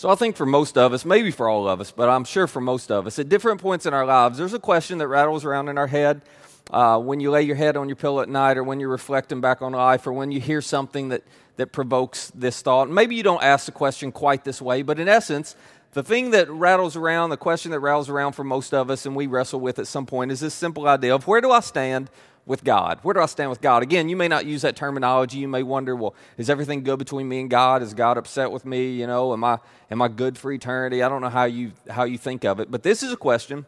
So I think for most of us, maybe for all of us, but I'm sure for most of us, at different points in our lives, there's a question that rattles around in our head uh, when you lay your head on your pillow at night, or when you're reflecting back on life, or when you hear something that, that provokes this thought. Maybe you don't ask the question quite this way, but in essence, the thing that rattles around, the question that rattles around for most of us, and we wrestle with at some point, is this simple idea of where do I stand with God? Where do I stand with God? Again, you may not use that terminology. You may wonder, well, is everything good between me and God? Is God upset with me? You know, am I am I good for eternity? I don't know how you how you think of it, but this is a question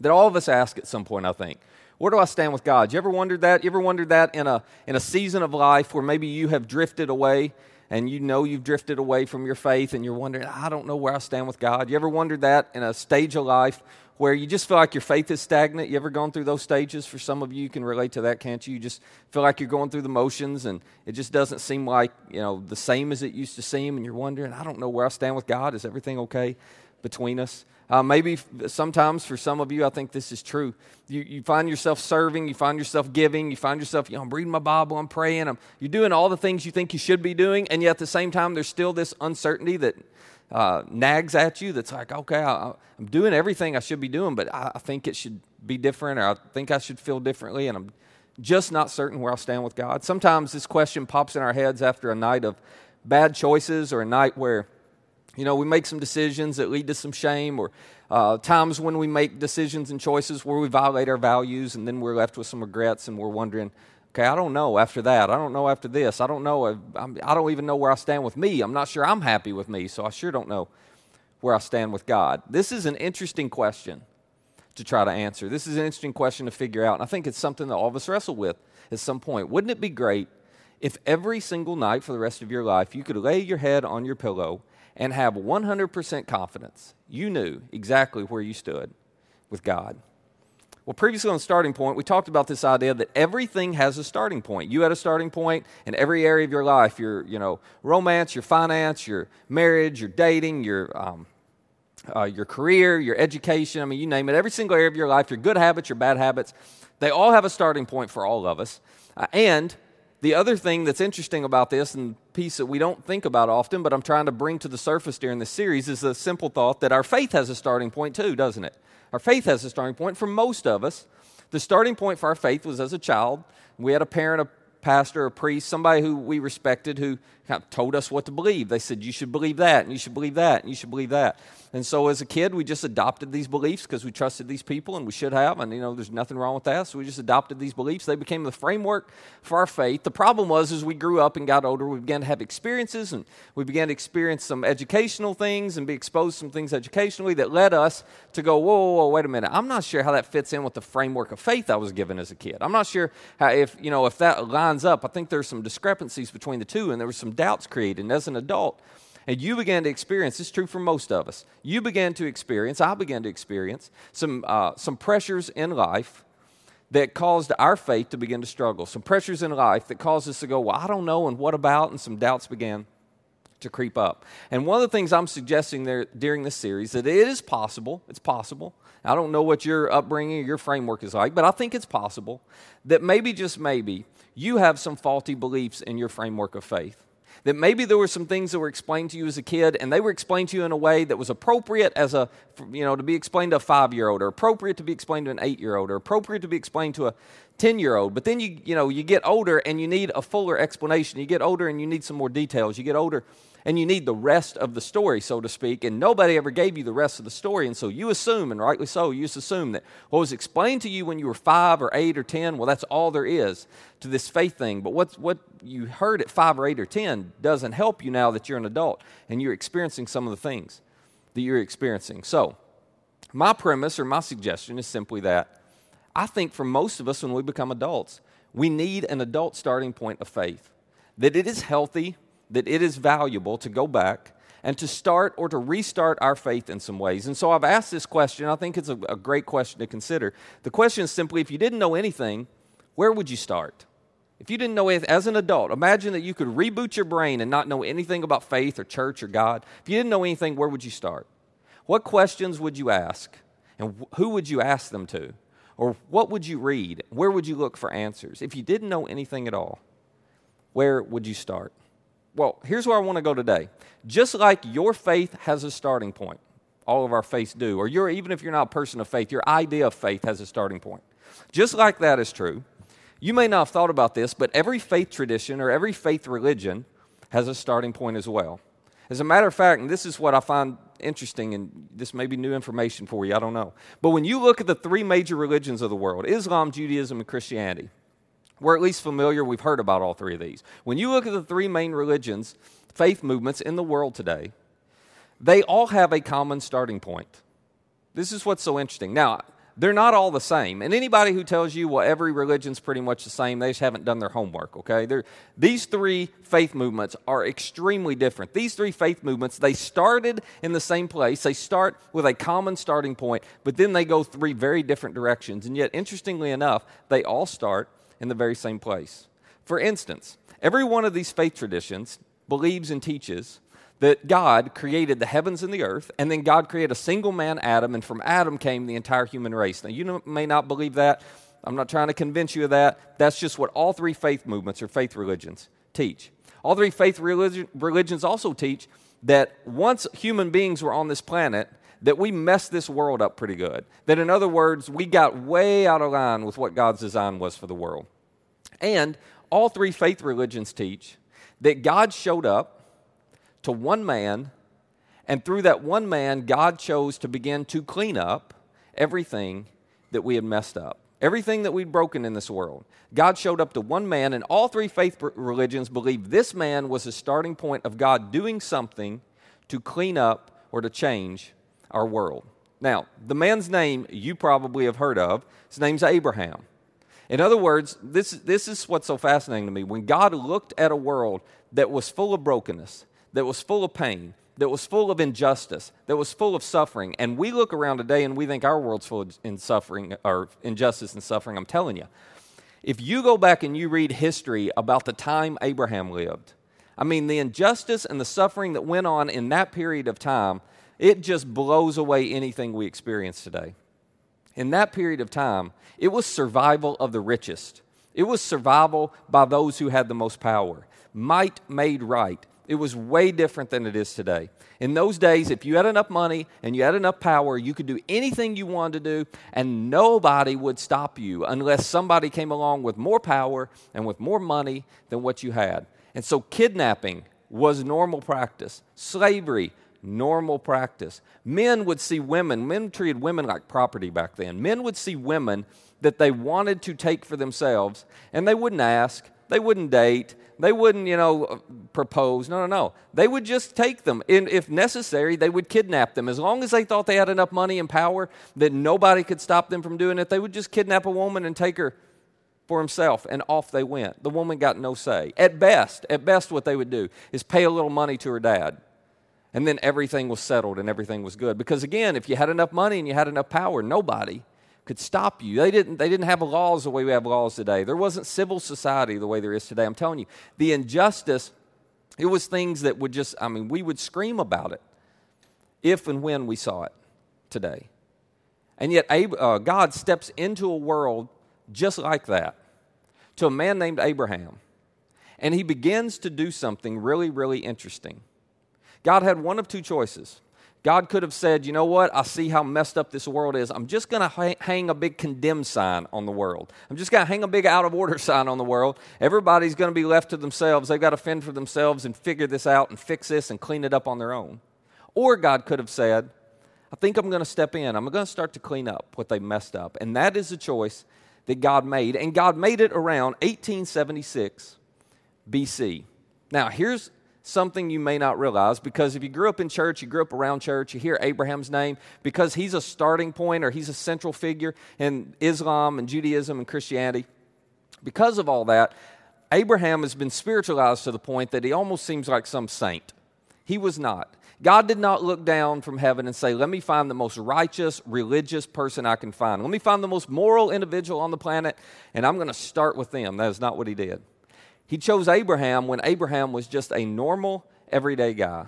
that all of us ask at some point, I think. Where do I stand with God? You ever wondered that? You ever wondered that in a in a season of life where maybe you have drifted away and you know you've drifted away from your faith and you're wondering, I don't know where I stand with God. You ever wondered that in a stage of life where you just feel like your faith is stagnant. You ever gone through those stages? For some of you, you can relate to that, can't you? You just feel like you're going through the motions and it just doesn't seem like, you know, the same as it used to seem. And you're wondering, I don't know where I stand with God. Is everything okay between us? Uh, maybe sometimes for some of you, I think this is true. You, you find yourself serving, you find yourself giving, you find yourself, you know, I'm reading my Bible, I'm praying, I'm, you're doing all the things you think you should be doing, and yet at the same time, there's still this uncertainty that uh, nags at you that's like, okay, I, am doing everything I should be doing, but I, I, think it should be different, or I think I should feel differently, and I'm just not certain where I'll stand with God. Sometimes this question pops in our heads after a night of bad choices or a night where, you know, we make some decisions that lead to some shame, or uh, times when we make decisions and choices where we violate our values, and then we're left with some regrets, and we're wondering, Okay, I don't know after that. I don't know after this. I don't know. I'm, I don't even know where I stand with me. I'm not sure I'm happy with me, so I sure don't know where I stand with God. This is an interesting question to try to answer. This is an interesting question to figure out, and I think it's something that all of us wrestle with at some point. Wouldn't it be great if every single night for the rest of your life you could lay your head on your pillow and have 100% confidence you knew exactly where you stood with God? Well, previously on the starting point, we talked about this idea that everything has a starting point. You had a starting point in every area of your life your, you know, romance, your finance, your marriage, your dating, your, um, uh, your career, your education. I mean, you name it. Every single area of your life, your good habits, your bad habits, they all have a starting point for all of us. Uh, and the other thing that's interesting about this, and piece that we don't think about often, but I'm trying to bring to the surface during this series, is the simple thought that our faith has a starting point too, doesn't it? Our faith has a starting point. For most of us, the starting point for our faith was as a child. We had a parent, a pastor, a priest, somebody who we respected who kind of told us what to believe. They said, You should believe that, and you should believe that, and you should believe that. And so as a kid, we just adopted these beliefs because we trusted these people and we should have. And, you know, there's nothing wrong with that. So we just adopted these beliefs. They became the framework for our faith. The problem was, as we grew up and got older, we began to have experiences and we began to experience some educational things and be exposed to some things educationally that led us to go, whoa, whoa, whoa, wait a minute. I'm not sure how that fits in with the framework of faith I was given as a kid. I'm not sure how, if, you know, if that lines up. I think there's some discrepancies between the two and there were some doubts created. And as an adult, and you began to experience, this is true for most of us, you began to experience, I began to experience some, uh, some pressures in life that caused our faith to begin to struggle. Some pressures in life that caused us to go, well, I don't know, and what about? And some doubts began to creep up. And one of the things I'm suggesting there during this series that it is possible, it's possible. I don't know what your upbringing or your framework is like, but I think it's possible that maybe just maybe you have some faulty beliefs in your framework of faith. That maybe there were some things that were explained to you as a kid and they were explained to you in a way that was appropriate as a you know to be explained to a five year old or appropriate to be explained to an eight year old or appropriate to be explained to a 10 year old but then you you know you get older and you need a fuller explanation you get older and you need some more details you get older and you need the rest of the story, so to speak. And nobody ever gave you the rest of the story. And so you assume, and rightly so, you assume that what was explained to you when you were five or eight or 10, well, that's all there is to this faith thing. But what's, what you heard at five or eight or 10 doesn't help you now that you're an adult and you're experiencing some of the things that you're experiencing. So, my premise or my suggestion is simply that I think for most of us, when we become adults, we need an adult starting point of faith. That it is healthy that it is valuable to go back and to start or to restart our faith in some ways. And so I've asked this question. I think it's a, a, great question to consider. The question is simply if you didn't know anything, where would you start? If you didn't know anything, as an adult, imagine that you could reboot your brain and not know anything about faith or church or God. If you didn't know anything, where would you start? What questions would you ask? And who would you ask them to? Or what would you read? Where would you look for answers? If you didn't know anything at all, where would you start? Well, here's where I want to go today. Just like your faith has a starting point, all of our faiths do, or even if you're not a person of faith, your idea of faith has a starting point. Just like that is true, you may not have thought about this, but every faith tradition or every faith religion has a starting point as well. As a matter of fact, and this is what I find interesting, and this may be new information for you, I don't know. But when you look at the three major religions of the world Islam, Judaism, and Christianity we're at least familiar, we've heard about all three of these. When you look at the three main religions, faith movements in the world today, they all have a common starting point. This is what's so interesting. Now, they're not all the same. And anybody who tells you, well, every religion's pretty much the same, they just haven't done their homework, okay? They're, these three faith movements are extremely different. These three faith movements, they started in the same place. They start with a common starting point, but then they go three very different directions. And yet, interestingly enough, they all start in the very same place. For instance, every one of these faith traditions believes and teaches that God created the heavens and the earth, and then God created a single man, Adam, and from Adam came the entire human race. Now, you may not believe that. I'm not trying to convince you of that. That's just what all three faith movements or faith religions teach. All three faith religion, religions also teach that once human beings were on this planet, that we messed this world up pretty good. That, in other words, we got way out of line with what God's design was for the world. And all three faith religions teach that God showed up to one man, and through that one man, God chose to begin to clean up everything that we had messed up. Everything that we'd broken in this world. God showed up to one man, and all three faith religions believe this man was the starting point of God doing something to clean up or to change our world. Now, the man's name you probably have heard of, his name's Abraham. In other words, this, this is what's so fascinating to me. When God looked at a world that was full of brokenness, that was full of pain, that was full of injustice, that was full of suffering, and we look around today and we think our world's full of in suffering or injustice and suffering, I'm telling you. If you go back and you read history about the time Abraham lived, I mean, the injustice and the suffering that went on in that period of time it just blows away anything we experience today. In that period of time, it was survival of the richest. It was survival by those who had the most power. Might made right. It was way different than it is today. In those days, if you had enough money and you had enough power, you could do anything you wanted to do, and nobody would stop you unless somebody came along with more power and with more money than what you had. And so, kidnapping was normal practice, slavery normal practice. Men would see women, men treated women like property back then. Men would see women that they wanted to take for themselves, and they wouldn't ask, they wouldn't date, they wouldn't, you know, propose. No, no, no. They would just take them. And if necessary, they would kidnap them. As long as they thought they had enough money and power that nobody could stop them from doing it, they would just kidnap a woman and take her for himself, and off they went. The woman got no say. At best, at best, what they would do is pay a little money to her dad and then everything was settled and everything was good. Because again, if you had enough money and you had enough power, nobody could stop you. They didn't, they didn't have laws the way we have laws today. There wasn't civil society the way there is today. I'm telling you, the injustice, it was things that would just, I mean, we would scream about it if and when we saw it today. And yet, uh, God steps into a world just like that to a man named Abraham. And he begins to do something really, really interesting. God had one of two choices. God could have said, you know what, I see how messed up this world is. I'm just going to hang a big condemn sign on the world. I'm just going to hang a big out of order sign on the world. Everybody's going to be left to themselves. They've got to fend for themselves and figure this out and fix this and clean it up on their own. Or God could have said, I think I'm going to step in. I'm going to start to clean up what they messed up. And that is the choice that God made. And God made it around 1876 BC. Now, here's something you may not realize because if you grew up in church, you grew up around church, you hear Abraham's name because he's a starting point or he's a central figure in Islam and Judaism and Christianity. Because of all that, Abraham has been spiritualized to the point that he almost seems like some saint. He was not. God did not look down from heaven and say, Let me find the most righteous, religious person I can find. Let me find the most moral individual on the planet, and I'm going to start with them. That is not what he did. He chose Abraham when Abraham was just a normal, everyday guy.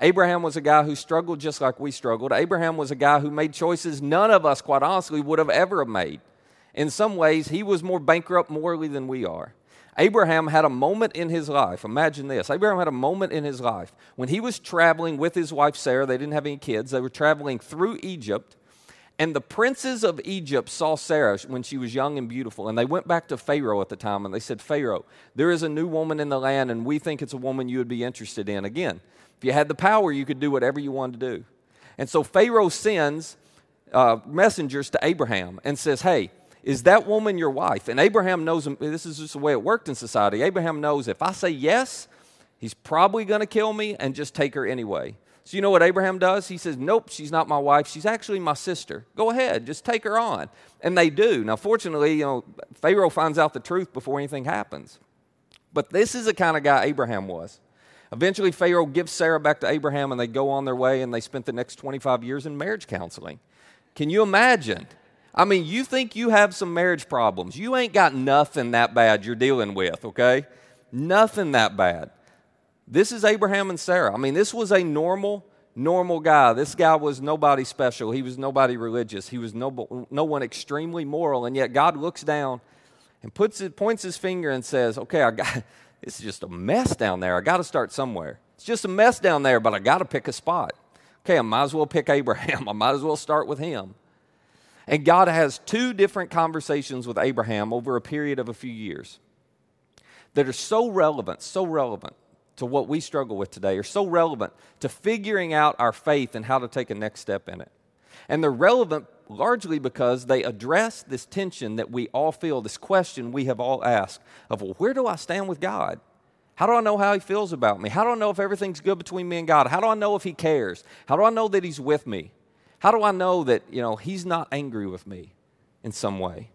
Abraham was a guy who struggled just like we struggled. Abraham was a guy who made choices none of us, quite honestly, would have ever made. In some ways, he was more bankrupt morally than we are. Abraham had a moment in his life. Imagine this. Abraham had a moment in his life when he was traveling with his wife Sarah. They didn't have any kids. They were traveling through Egypt. And the princes of Egypt saw Sarah when she was young and beautiful. And they went back to Pharaoh at the time and they said, Pharaoh, there is a new woman in the land, and we think it's a woman you would be interested in. Again, if you had the power, you could do whatever you wanted to do. And so Pharaoh sends uh, messengers to Abraham and says, Hey, is that woman your wife? And Abraham knows, this is just the way it worked in society. Abraham knows if I say yes, he's probably going to kill me and just take her anyway. So, you know what Abraham does? He says, Nope, she's not my wife. She's actually my sister. Go ahead, just take her on. And they do. Now, fortunately, you know, Pharaoh finds out the truth before anything happens. But this is the kind of guy Abraham was. Eventually, Pharaoh gives Sarah back to Abraham, and they go on their way, and they spent the next 25 years in marriage counseling. Can you imagine? I mean, you think you have some marriage problems. You ain't got nothing that bad you're dealing with, okay? Nothing that bad. This is Abraham and Sarah. I mean, this was a normal, normal guy. This guy was nobody special. He was nobody religious. He was no, no one extremely moral. And yet God looks down and puts it, points his finger and says, Okay, I got, is just a mess down there. I got to start somewhere. It's just a mess down there, but I got to pick a spot. Okay, I might as well pick Abraham. I might as well start with him. And God has two different conversations with Abraham over a period of a few years that are so relevant, so relevant to what we struggle with today, are so relevant to figuring out our faith and how to take a next step in it. And they're relevant largely because they address this tension that we all feel, this question we have all asked of, well, where do I stand with God? How do I know how He feels about me? How do I know if everything's good between me and God? How do I know if He cares? How do I know that He's with me? How do I know that, you know, he's not angry with me in some way?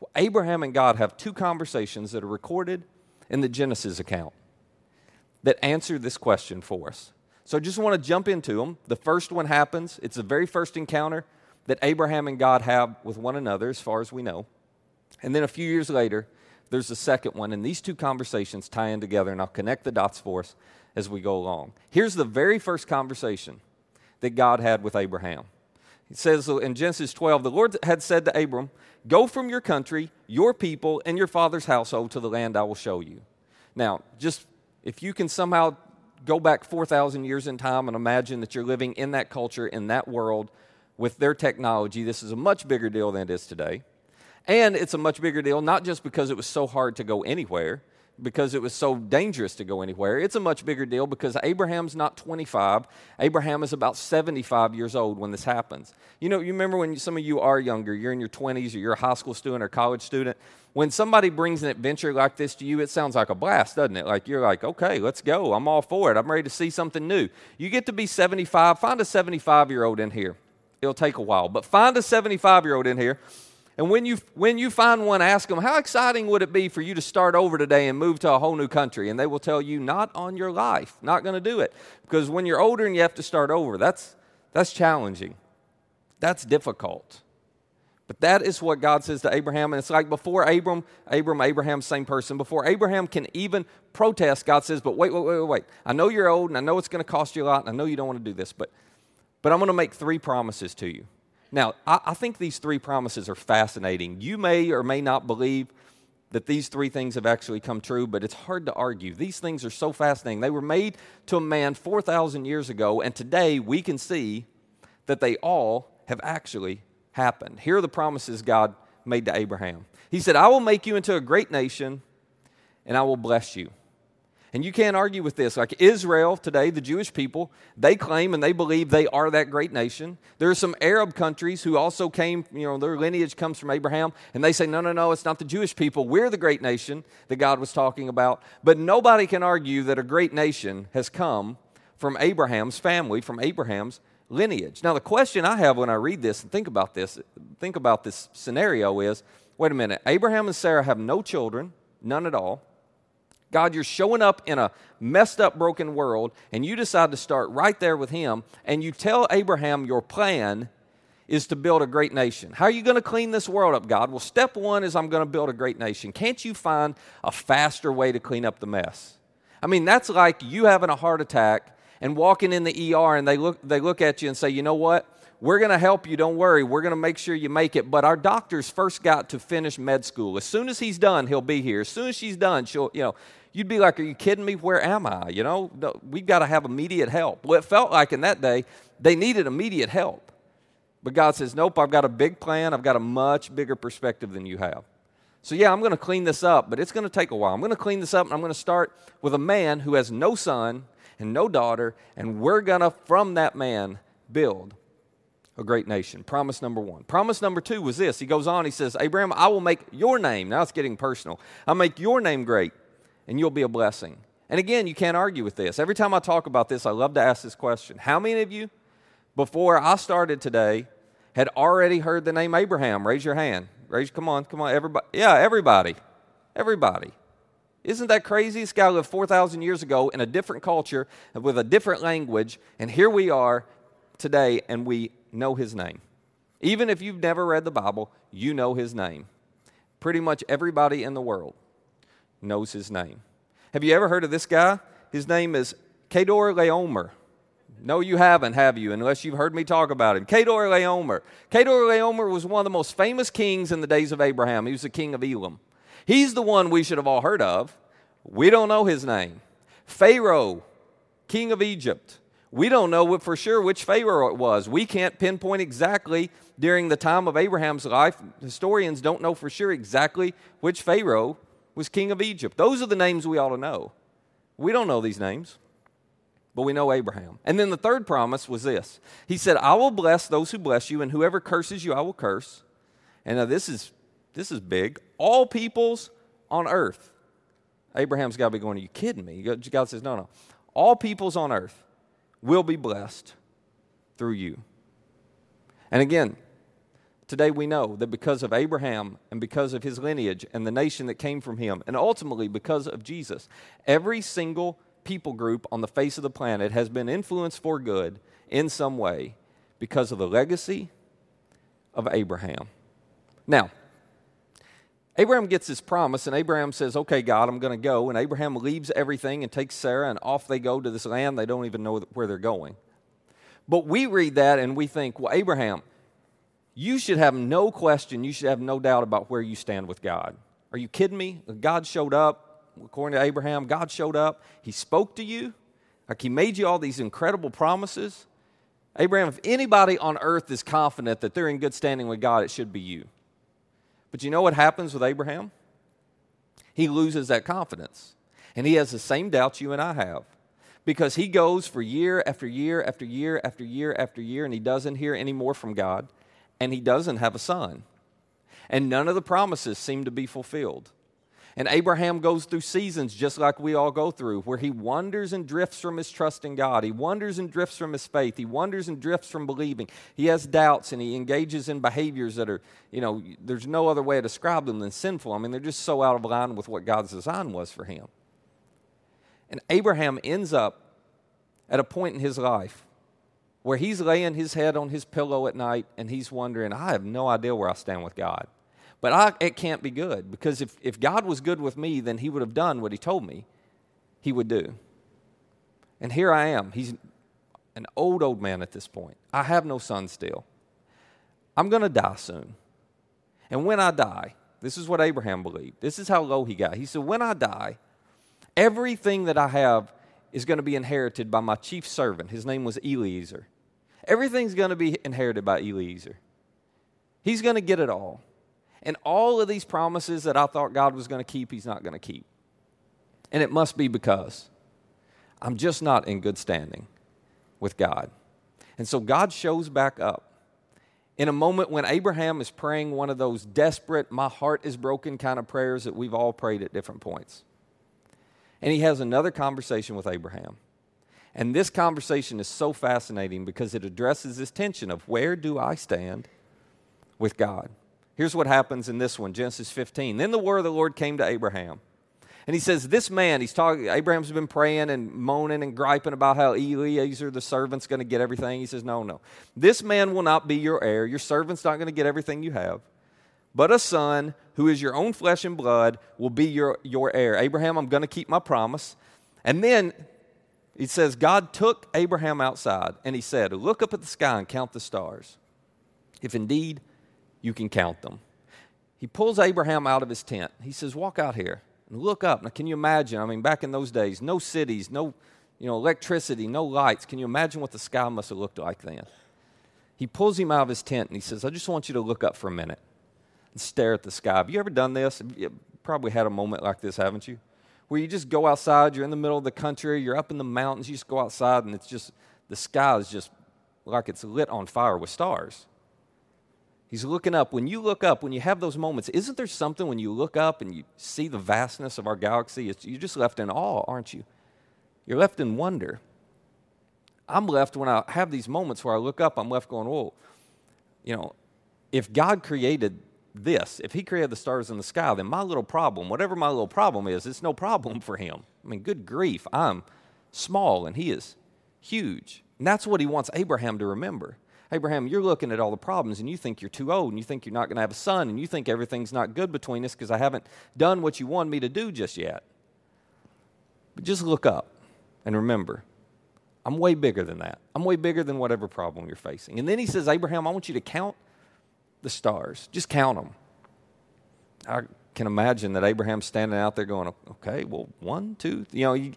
Well, Abraham and God have two conversations that are recorded in the Genesis account that answer this question for us. So I just want to jump into them. The first one happens, it's the very first encounter that Abraham and God have with one another, as far as we know. And then a few years later, there's the second one, and these two conversations tie in together, and I'll connect the dots for us as we go along. Here's the very first conversation that God had with Abraham. It says in Genesis 12, the Lord had said to Abram, Go from your country, your people, and your father's household to the land I will show you. Now, just if you can somehow go back 4,000 years in time and imagine that you're living in that culture, in that world, with their technology, this is a much bigger deal than it is today. And it's a much bigger deal, not just because it was so hard to go anywhere, because it was so dangerous to go anywhere. It's a much bigger deal because Abraham's not 25. Abraham is about 75 years old when this happens. You know, you remember when some of you are younger, you're in your 20s or you're a high school student or college student. When somebody brings an adventure like this to you, it sounds like a blast, doesn't it? Like you're like, okay, let's go. I'm all for it. I'm ready to see something new. You get to be 75, find a 75 year old in here. It'll take a while, but find a 75 year old in here and when you, when you find one, ask them, How exciting would it be for you to start over today and move to a whole new country? And they will tell you, Not on your life, not going to do it. Because when you're older and you have to start over, that's, that's challenging. That's difficult. But that is what God says to Abraham. And it's like before Abram, Abram, Abraham, same person. Before Abraham can even protest, God says, But wait, wait, wait, wait, wait. I know you're old and I know it's going to cost you a lot and I know you don't want to do this, but, but I'm going to make three promises to you. Now, I, I think these three promises are fascinating. You may or may not believe that these three things have actually come true, but it's hard to argue. These things are so fascinating. They were made to a man 4,000 years ago, and today we can see that they all have actually happened. Here are the promises God made to Abraham He said, I will make you into a great nation, and I will bless you. And you can't argue with this. Like Israel today, the Jewish people, they claim and they believe they are that great nation. There are some Arab countries who also came, you know, their lineage comes from Abraham, and they say, no, no, no, it's not the Jewish people. We're the great nation that God was talking about. But nobody can argue that a great nation has come from Abraham's family, from Abraham's lineage. Now, the question I have when I read this and think about this, think about this scenario is wait a minute, Abraham and Sarah have no children, none at all. God, you're showing up in a messed up, broken world, and you decide to start right there with Him, and you tell Abraham your plan is to build a great nation. How are you going to clean this world up, God? Well, step one is I'm going to build a great nation. Can't you find a faster way to clean up the mess? I mean, that's like you having a heart attack and walking in the ER, and they look, they look at you and say, you know what? we're going to help you. Don't worry. We're going to make sure you make it. But our doctor's first got to finish med school. As soon as he's done, he'll be here. As soon as she's done, she'll, you know, you'd be like, Are you kidding me? Where am I? You know, we've got to have immediate help. Well, it felt like in that day, they needed immediate help. But God says, Nope, I've got a big plan. I've got a much bigger perspective than you have. So, yeah, I'm going to clean this up, but it's going to take a while. I'm going to clean this up, and I'm going to start with a man who has no son and no daughter, and we're going to, from that man, build a great nation. Promise number one. Promise number two was this. He goes on, he says, Abraham, I will make your name, now it's getting personal, I'll make your name great, and you'll be a blessing. And again, you can't argue with this. Every time I talk about this, I love to ask this question How many of you, before I started today, had already heard the name Abraham? Raise your hand. Raise, come on, come on, everybody. Yeah, everybody. Everybody. Isn't that crazy? This guy lived 4,000 years ago in a different culture with a different language, and here we are today, and we know his name. Even if you've never read the Bible, you know his name. Pretty much everybody in the world knows his name. Have you ever heard of this guy? His name is Kedorlaomer. No, you haven't, have you? Unless you've heard me talk about him. Kedorlaomer. Kedor Laomer was one of the most famous kings in the days of Abraham. He was the king of Elam. He's the one we should have all heard of. We don't know his name. Pharaoh, king of Egypt. We don't know for sure which Pharaoh it was. We can't pinpoint exactly during the time of Abraham's life. Historians don't know for sure exactly which Pharaoh was king of Egypt. Those are the names we ought to know. We don't know these names but we know Abraham. And then the third promise was this He said, I will bless those who bless you, and whoever curses you, I will curse. And now this is, this is big. All peoples on earth. Abraham's got to be going, Are you kidding me? God says, No, no. All peoples on earth will be blessed through you. And again, today we know that because of Abraham and because of his lineage and the nation that came from him, and ultimately because of Jesus, every single people group on the face of the planet has been influenced for good in some way because of the legacy of Abraham. Now, Abraham gets his promise, and Abraham says, Okay, God, I'm going to go. And Abraham leaves everything and takes Sarah, and off they go to this land. They don't even know where they're going. But we read that and we think, Well, Abraham, you should have no question, you should have no doubt about where you stand with God. Are you kidding me? God showed up, according to Abraham, God showed up. He spoke to you. Like he made you all these incredible promises. Abraham, if anybody on earth is confident that they're in good standing with God, it should be you. But you know what happens with Abraham? He loses that confidence. And he has the same doubts you and I have. Because he goes for year after year after year after year after year, and he doesn't hear any more from God, and he doesn't have a son. And none of the promises seem to be fulfilled. And Abraham goes through seasons just like we all go through, where he wanders and drifts from his trust in God. He wanders and drifts from his faith. He wanders and drifts from believing. He has doubts and he engages in behaviors that are, you know, there's no other way to describe them than sinful. I mean, they're just so out of line with what God's design was for him. And Abraham ends up at a point in his life where he's laying his head on his pillow at night and he's wondering, I have no idea where I stand with God. But I, it can't be good because if, if God was good with me, then He would have done what He told me He would do. And here I am. He's an old, old man at this point. I have no son still. I'm going to die soon. And when I die, this is what Abraham believed. This is how low he got. He said, When I die, everything that I have is going to be inherited by my chief servant. His name was Eliezer. Everything's going to be inherited by Eliezer. He's going to get it all. And all of these promises that I thought God was going to keep, He's not going to keep. And it must be because I'm just not in good standing with God. And so God shows back up in a moment when Abraham is praying one of those desperate, my heart is broken kind of prayers that we've all prayed at different points. And he has another conversation with Abraham. And this conversation is so fascinating because it addresses this tension of where do I stand with God? Here's what happens in this one Genesis 15. Then the word of the Lord came to Abraham. And he says, This man, he's talking, Abraham's been praying and moaning and griping about how Eliezer, the servant's going to get everything. He says, No, no. This man will not be your heir. Your servant's not going to get everything you have. But a son who is your own flesh and blood will be your, your heir. Abraham, I'm going to keep my promise. And then He says, God took Abraham outside and he said, Look up at the sky and count the stars, if indeed you can count them. He pulls Abraham out of his tent. He says, Walk out here and look up. Now, can you imagine? I mean, back in those days, no cities, no you know, electricity, no lights. Can you imagine what the sky must have looked like then? He pulls him out of his tent and he says, I just want you to look up for a minute and stare at the sky. Have you ever done this? You probably had a moment like this, haven't you? Where you just go outside, you're in the middle of the country, you're up in the mountains, you just go outside and it's just, the sky is just like it's lit on fire with stars. He's looking up. When you look up, when you have those moments, isn't there something when you look up and you see the vastness of our galaxy? You're just left in awe, aren't you? You're left in wonder. I'm left when I have these moments where I look up, I'm left going, whoa, you know, if God created this. If he created the stars in the sky, then my little problem, whatever my little problem is, it's no problem for him. I mean, good grief, I'm small and he is huge. And that's what he wants Abraham to remember. Abraham, you're looking at all the problems and you think you're too old and you think you're not going to have a son and you think everything's not good between us because I haven't done what you want me to do just yet. But just look up and remember, I'm way bigger than that. I'm way bigger than whatever problem you're facing. And then he says, Abraham, I want you to count the stars. Just count them. I can imagine that Abraham's standing out there going, okay, well, one, two, you know, he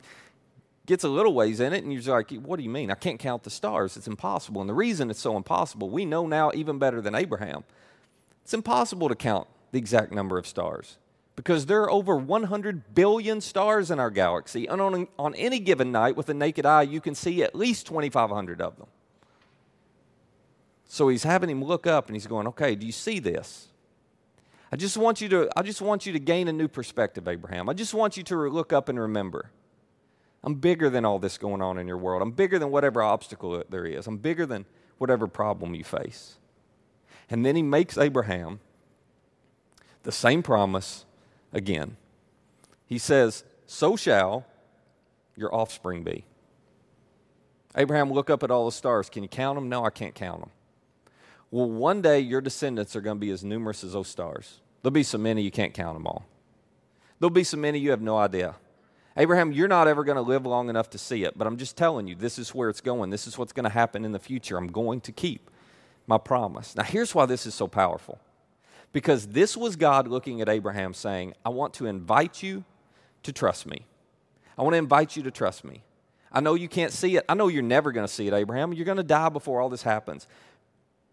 gets a little ways in it, and you're like, what do you mean? I can't count the stars. It's impossible. And the reason it's so impossible, we know now even better than Abraham, it's impossible to count the exact number of stars because there are over 100 billion stars in our galaxy. And on, on any given night, with a naked eye, you can see at least 2,500 of them. So he's having him look up and he's going, Okay, do you see this? I just want you to, I just want you to gain a new perspective, Abraham. I just want you to look up and remember. I'm bigger than all this going on in your world. I'm bigger than whatever obstacle there is. I'm bigger than whatever problem you face. And then he makes Abraham the same promise again. He says, So shall your offspring be. Abraham, look up at all the stars. Can you count them? No, I can't count them. Well, one day your descendants are going to be as numerous as those stars. There'll be so many you can't count them all. There'll be so many you have no idea. Abraham, you're not ever going to live long enough to see it, but I'm just telling you, this is where it's going. This is what's going to happen in the future. I'm going to keep my promise. Now, here's why this is so powerful because this was God looking at Abraham saying, I want to invite you to trust me. I want to invite you to trust me. I know you can't see it. I know you're never going to see it, Abraham. You're going to die before all this happens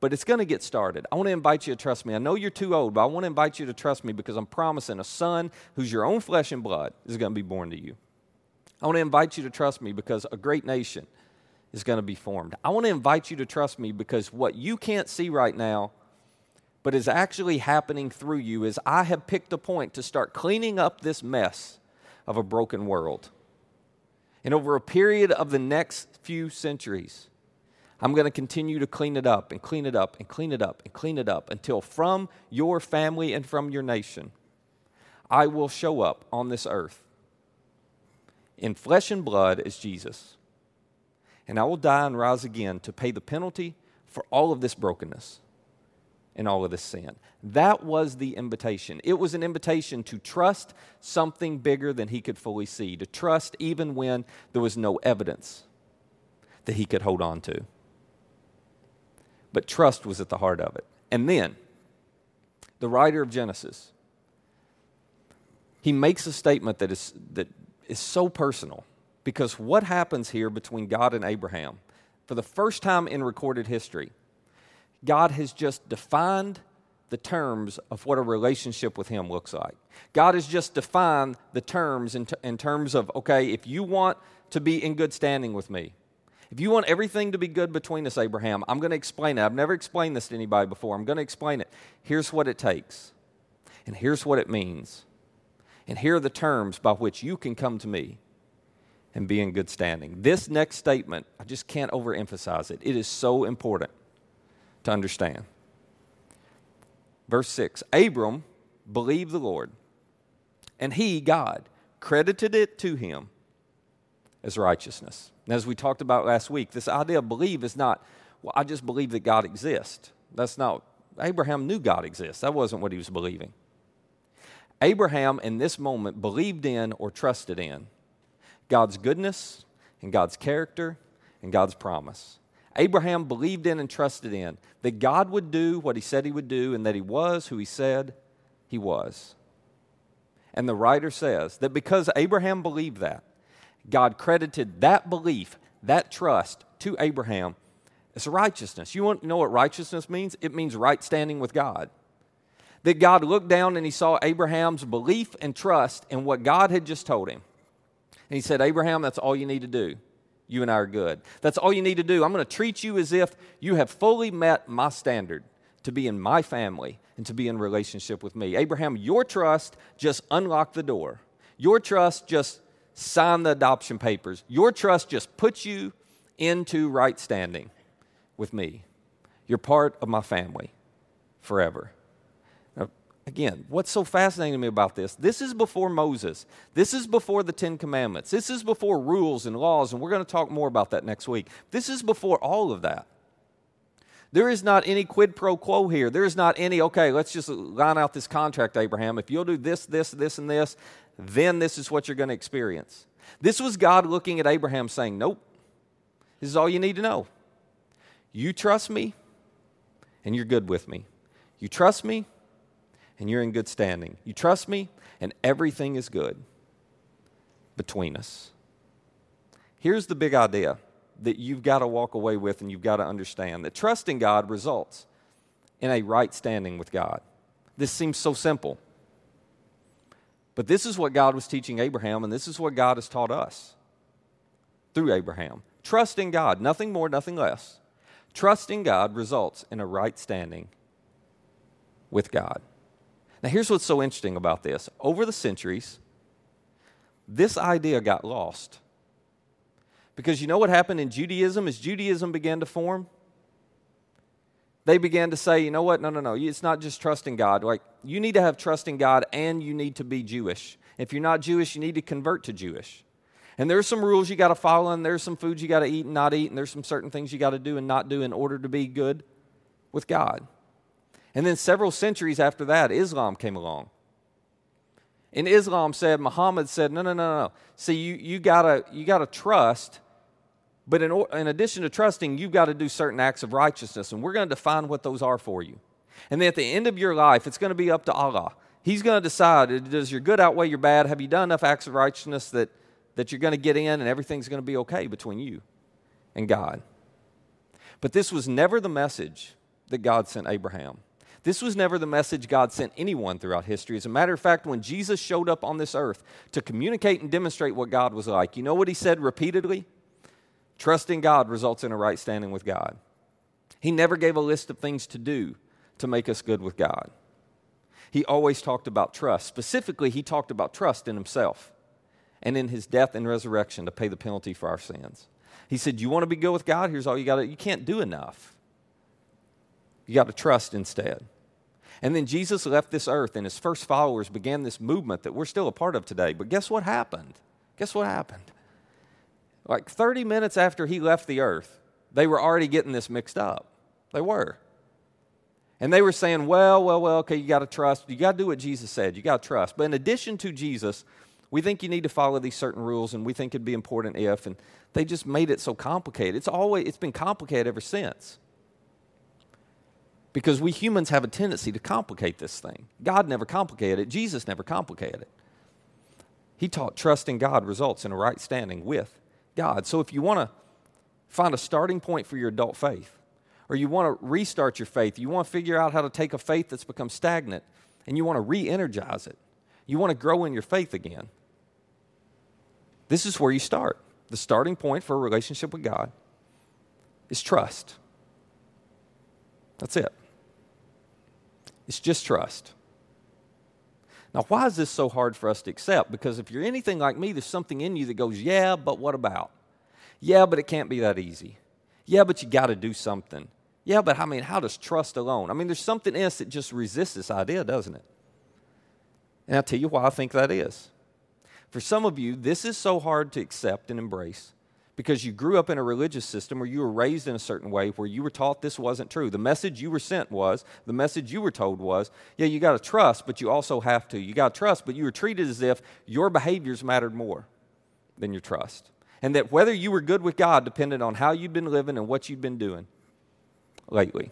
but it's going to get started. I want to invite you to trust me. I know you're too old, but I want to invite you to trust me because I'm promising a son who's your own flesh and blood is going to be born to you. I want to invite you to trust me because a great nation is going to be formed. I want to invite you to trust me because what you can't see right now, but is actually happening through you, is I have picked a point to start cleaning up this mess of a broken world. And over a period of the next few centuries, I'm going to continue to clean it up and clean it up and clean it up and clean it up until from your family and from your nation, I will show up on this earth in flesh and blood as Jesus. And I will die and rise again to pay the penalty for all of this brokenness and all of this sin. That was the invitation. It was an invitation to trust something bigger than he could fully see, to trust even when there was no evidence that he could hold on to but trust was at the heart of it. And then, the writer of Genesis, he makes a statement that is, that is so personal because what happens here between God and Abraham, for the first time in recorded history, God has just defined the terms of what a relationship with Him looks like. God has just defined the terms in, t- in terms of, okay, if you want to be in good standing with me, if you want everything to be good between us, Abraham, I'm going to explain it. I've never explained this to anybody before. I'm going to explain it. Here's what it takes, and here's what it means. And here are the terms by which you can come to me and be in good standing. This next statement, I just can't overemphasize it. It is so important to understand. Verse 6 Abram believed the Lord, and he, God, credited it to him as righteousness. And as we talked about last week, this idea of believe is not, well, I just believe that God exists. That's not, Abraham knew God exists. That wasn't what he was believing. Abraham, in this moment, believed in or trusted in God's goodness and God's character and God's promise. Abraham believed in and trusted in that God would do what he said he would do and that he was who he said he was. And the writer says that because Abraham believed that, God credited that belief, that trust to Abraham as righteousness. You want to know what righteousness means? It means right standing with God. That God looked down and he saw Abraham's belief and trust in what God had just told him. And he said, Abraham, that's all you need to do. You and I are good. That's all you need to do. I'm going to treat you as if you have fully met my standard to be in my family and to be in relationship with me. Abraham, your trust just unlocked the door. Your trust just signed the adoption papers. Your trust just puts you into right standing with me. You're part of my family forever. Now, again, what's so fascinating to me about this? This is before Moses. This is before the Ten Commandments. This is before rules and laws, and we're going to talk more about that next week. This is before all of that. There is not any quid pro quo here. There is not any, okay, let's just line out this contract, Abraham. If you'll do this, this, this, and this, then this is what you're going to experience. This was God looking at Abraham saying, Nope, this is all you need to know. You trust me, and you're good with me. You trust me, and you're in good standing. You trust me, and everything is good between us. Here's the big idea that you've got to walk away with and you've got to understand that trusting God results in a right standing with God. This seems so simple. But this is what God was teaching Abraham, and this is what God has taught us through Abraham. Trusting God, nothing more, nothing less. Trusting God results in a right standing with God. Now, here's what's so interesting about this. Over the centuries, this idea got lost. Because you know what happened in Judaism as Judaism began to form? They began to say, you know what? No, no, no. It's not just trusting God. Like, you need to have trust in God and you need to be Jewish. If you're not Jewish, you need to convert to Jewish. And there's some rules you got to follow, and there's some foods you got to eat and not eat, and there's some certain things you got to do and not do in order to be good with God. And then several centuries after that, Islam came along. And Islam said, Muhammad said, no, no, no, no. See, you, you got to you got to trust but in, in addition to trusting, you've got to do certain acts of righteousness, and we're going to define what those are for you. And then at the end of your life, it's going to be up to Allah. He's going to decide uh, does your good outweigh your bad? Have you done enough acts of righteousness that, that you're going to get in and everything's going to be okay between you and God? But this was never the message that God sent Abraham. This was never the message God sent anyone throughout history. As a matter of fact, when Jesus showed up on this earth to communicate and demonstrate what God was like, you know what he said repeatedly? Trusting God results in a right standing with God. He never gave a list of things to do to make us good with God. He always talked about trust. Specifically, he talked about trust in himself and in his death and resurrection to pay the penalty for our sins. He said, You want to be good with God? Here's all you got to You can't do enough. You got to trust instead. And then Jesus left this earth, and his first followers began this movement that we're still a part of today. But guess what happened? Guess what happened? Like 30 minutes after he left the earth, they were already getting this mixed up. They were. And they were saying, well, well, well, okay, you got to trust. You got to do what Jesus said. You got to trust. But in addition to Jesus, we think you need to follow these certain rules and we think it'd be important if. And they just made it so complicated. It's always, it's been complicated ever since. Because we humans have a tendency to complicate this thing. God never complicated it, Jesus never complicated it. He taught trusting God results in a right standing with God. So if you want to find a starting point for your adult faith, or you want to restart your faith, you want to figure out how to take a faith that's become stagnant and you want to re energize it, you want to grow in your faith again, this is where you start. The starting point for a relationship with God is trust. That's it. It's just trust. Now, why is this so hard for us to accept? Because if you're anything like me, there's something in you that goes, yeah, but what about? Yeah, but it can't be that easy. Yeah, but you got to do something. Yeah, but I mean, how does trust alone? I mean, there's something else that just resists this idea, doesn't it? And I'll tell you why I think that is. For some of you, this is so hard to accept and embrace because you grew up in a religious system where you were raised in a certain way where you were taught this wasn't true. The message you were sent was, the message you were told was, yeah, you got to trust, but you also have to. You got to trust, but you were treated as if your behaviors mattered more than your trust. And that whether you were good with God depended on how you'd been living and what you'd been doing lately.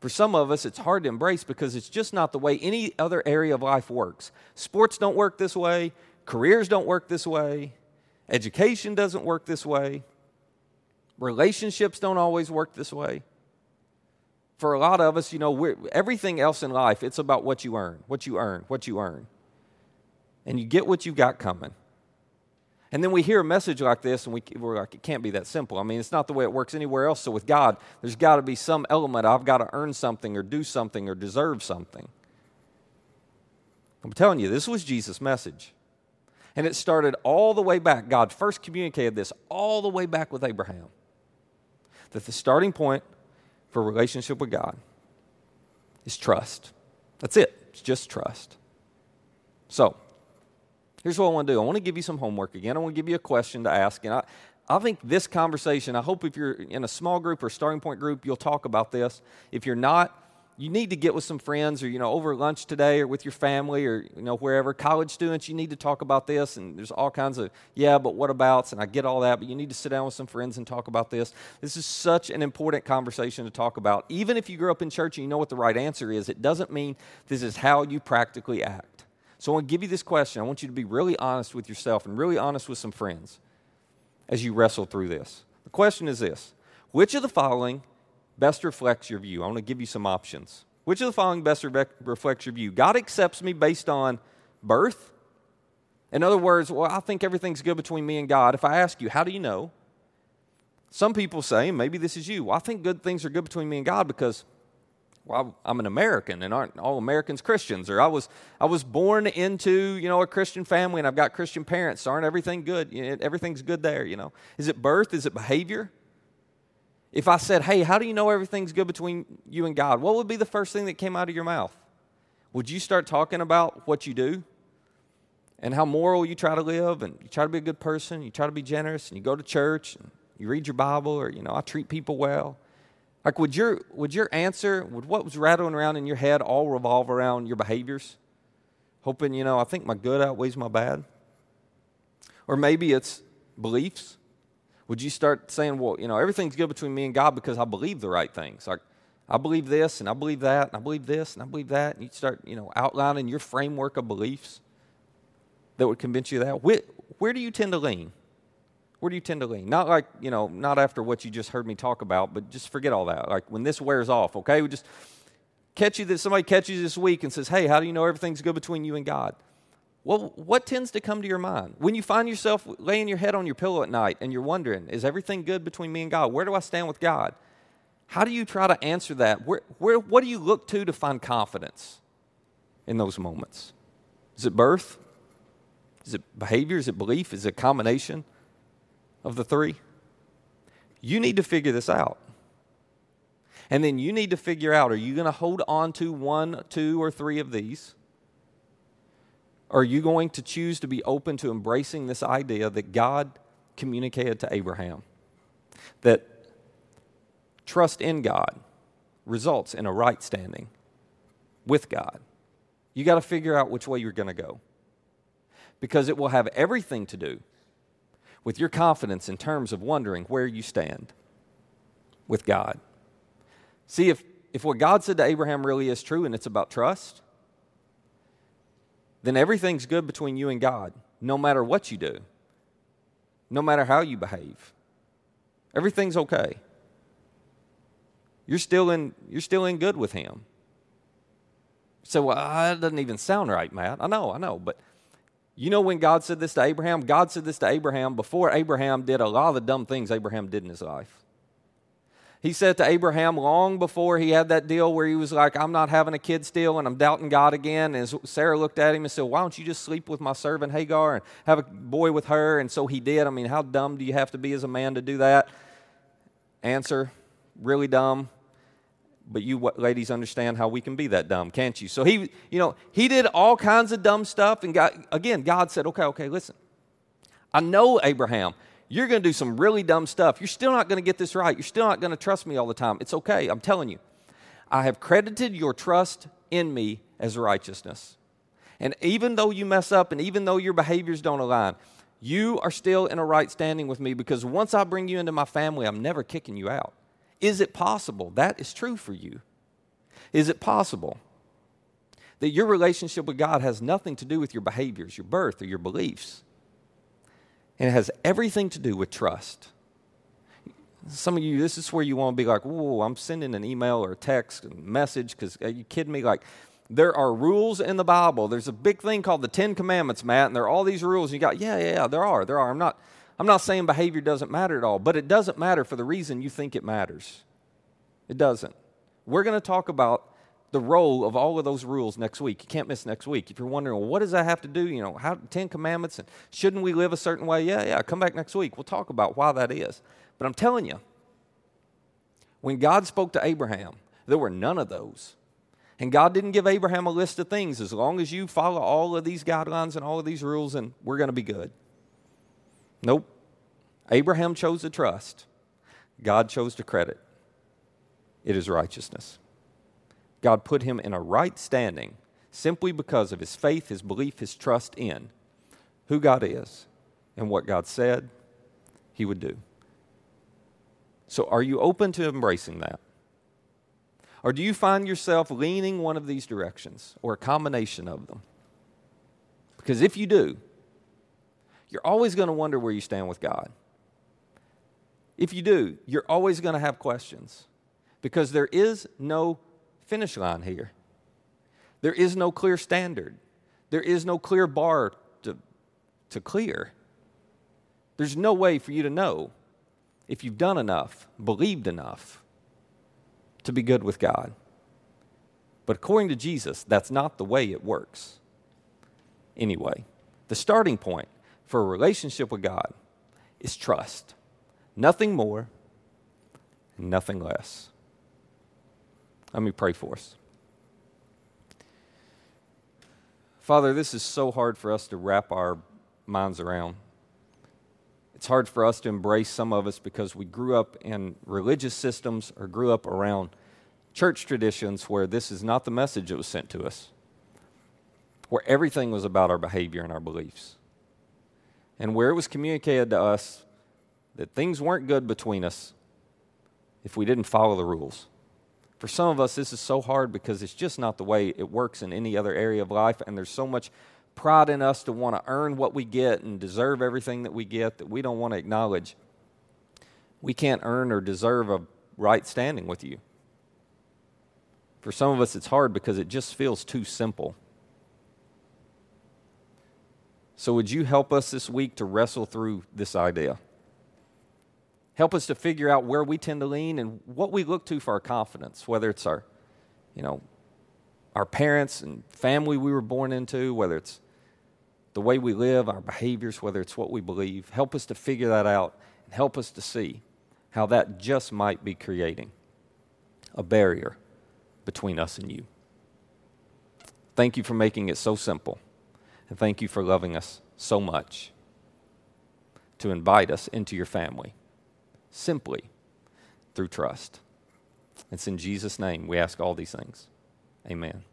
For some of us, it's hard to embrace because it's just not the way any other area of life works. Sports don't work this way, careers don't work this way, education doesn't work this way, relationships don't always work this way. For a lot of us, you know, everything else in life, it's about what you earn, what you earn, what you earn. And you get what you got coming. And then we hear a message like this, and we, we're like, it can't be that simple. I mean, it's not the way it works anywhere else. So with God, there's got to be some element I've got to earn something or do something or deserve something. I'm telling you, this was Jesus' message. And it started all the way back. God first communicated this all the way back with Abraham. That the starting point for relationship with God is trust. That's it, it's just trust. So, Here's what I want to do I want to give you some homework again. I want to give you a question to ask. And I, I think this conversation, I hope if you're in a small group or starting point group, you'll talk about this. If you're not, you need to get with some friends or you know over lunch today or with your family or you know wherever. College students you need to talk about this and there's all kinds of yeah but what abouts and i get all that but you need to sit down with some friends and talk about this. This is such an important conversation to talk about. Even if you grew up in church and you know what the right answer is it doesn't mean this is how you practically act. So I want to give you this question. I want you to be really honest with yourself and really honest with some friends as you wrestle through this. The question is this. Which of the following best reflects your view? I want to give you some options. Which of the following best re- reflects your view? God accepts me based on birth? In other words, well, I think everything's good between me and God. If I ask you, how do you know? Some people say, maybe this is you, well, I think good things are good between me and God because well, I'm an American and aren't all Americans Christians? Or I was, I was born into, you know, a Christian family and I've got Christian parents. So aren't everything good? Everything's good there, you know. Is it birth? Is it behavior? If I said, hey, how do you know everything's good between you and God? What would be the first thing that came out of your mouth? Would you start talking about what you do and how moral you try to live and you try to be a good person, you try to be generous and you go to church and you read your Bible or, you know, I treat people well? Like, would your, would your answer, would what was rattling around in your head all revolve around your behaviors? Hoping, you know, I think my good outweighs my bad? Or maybe it's beliefs. Would you start saying, well, you know, everything's good between me and God because I believe the right things? Like, I believe this and I believe that and I believe this and I believe that. And you start, you know, outlining your framework of beliefs that would convince you that. Where, where do you tend to lean? Where do you tend to lean? Not like, you know, not after what you just heard me talk about, but just forget all that. Like when this wears off, okay? We just catch you that somebody catches you this week and says, Hey, how do you know everything's good between you and God? Well, what tends to come to your mind? When you find yourself laying your head on your pillow at night and you're wondering, is everything good between me and God? Where do I stand with God? How do you try to answer that? Where, where, what do you look to to find confidence in those moments? Is it birth? Is it behavior? Is it belief? Is it a combination? of the three? You need to figure this out. And then you need to figure out are you going to hold on to one, two, or three of these? Are you going to choose to be open to embracing this idea that God communicated to Abraham? That trust in God results in a right standing with God. You got to figure out which way you're going to go because it will have everything to do with your confidence in terms of wondering where you stand with God. See, if, if what God said to Abraham really is true and it's about trust, then everything's good between you and God, no matter what you do, no matter how you behave. Everything's okay. You're still in, you're still in good with Him. So, well, that doesn't even sound right, Matt. I know, I know, but you know when God said this to Abraham? God said this to Abraham before Abraham did a lot of the dumb things Abraham did in his life. He said to Abraham long before he had that deal where he was like, I'm not having a kid still and I'm doubting God again. And Sarah looked at him and said, Why don't you just sleep with my servant Hagar and have a boy with her? And so he did. I mean, how dumb do you have to be as a man to do that? Answer, really dumb but you ladies understand how we can be that dumb, can't you? So he, you know, he did all kinds of dumb stuff, and God, again, God said, "Okay, okay, listen. I know Abraham. You're going to do some really dumb stuff. You're still not going to get this right. You're still not going to trust me all the time. It's okay. I'm telling you. I have credited your trust in me as righteousness. And even though you mess up, and even though your behaviors don't align, you are still in a right standing with me because once I bring you into my family, I'm never kicking you out. Is it possible that is true for you? Is it possible that your relationship with God has nothing to do with your behaviors, your birth, or your beliefs? And it has everything to do with trust. Some of you, this is where you want to be like, whoa, I'm sending an email or a text and message because are you kidding me? Like, there are rules in the Bible. There's a big thing called the Ten Commandments, Matt, and there are all these rules. And you got, yeah, yeah, yeah, there are, there are. I'm not, I'm not saying behavior doesn't matter at all, but it doesn't matter for the reason you think it matters. It doesn't. We're going to talk about the role of all of those rules next week. You can't miss next week. If you're wondering, well, what does that have to do? You know, how Ten Commandments and shouldn't we live a certain way? Yeah, yeah. Come back next week. We'll talk about why that is. But I'm telling you, when God spoke to Abraham, there were none of those. And God didn't give Abraham a list of things. As long as you follow all of these guidelines and all of these rules, and we're going to be good. Nope. Abraham chose to trust. God chose to credit. It is righteousness. God put him in a right standing simply because of his faith, his belief, his trust in who God is and what God said he would do. So, are you open to embracing that? Or do you find yourself leaning one of these directions or a combination of them? Because if you do, you're always going to wonder where you stand with God. If you do, you're always going to have questions because there is no finish line here. There is no clear standard. There is no clear bar to, to clear. There's no way for you to know if you've done enough, believed enough to be good with God. But according to Jesus, that's not the way it works. Anyway, the starting point for a relationship with God is trust. Nothing more, nothing less. Let me pray for us. Father, this is so hard for us to wrap our minds around. It's hard for us to embrace some of us because we grew up in religious systems or grew up around church traditions where this is not the message that was sent to us, where everything was about our behavior and our beliefs, and where it was communicated to us that things weren't good between us if we didn't follow the rules. For some of us, this is so hard because it's just not the way it works in any other area of life, and there's so much pride in us to want to earn what we get and deserve everything that we get that we don't want to acknowledge. We can't earn or deserve a right standing with you. For some of us, it's hard because it just feels too simple. So, would you help us this week to wrestle through this idea? Help us to figure out where we tend to lean and what we look to for our confidence, whether it's our, you know, our parents and family we were born into, whether it's the way we live, our behaviors, whether it's what we believe. Help us to figure that out and help us to see how that just might be creating a barrier between us and you. Thank you for making it so simple. And thank you for loving us so much to invite us into your family simply through trust. It's in Jesus' name we ask all these things. Amen.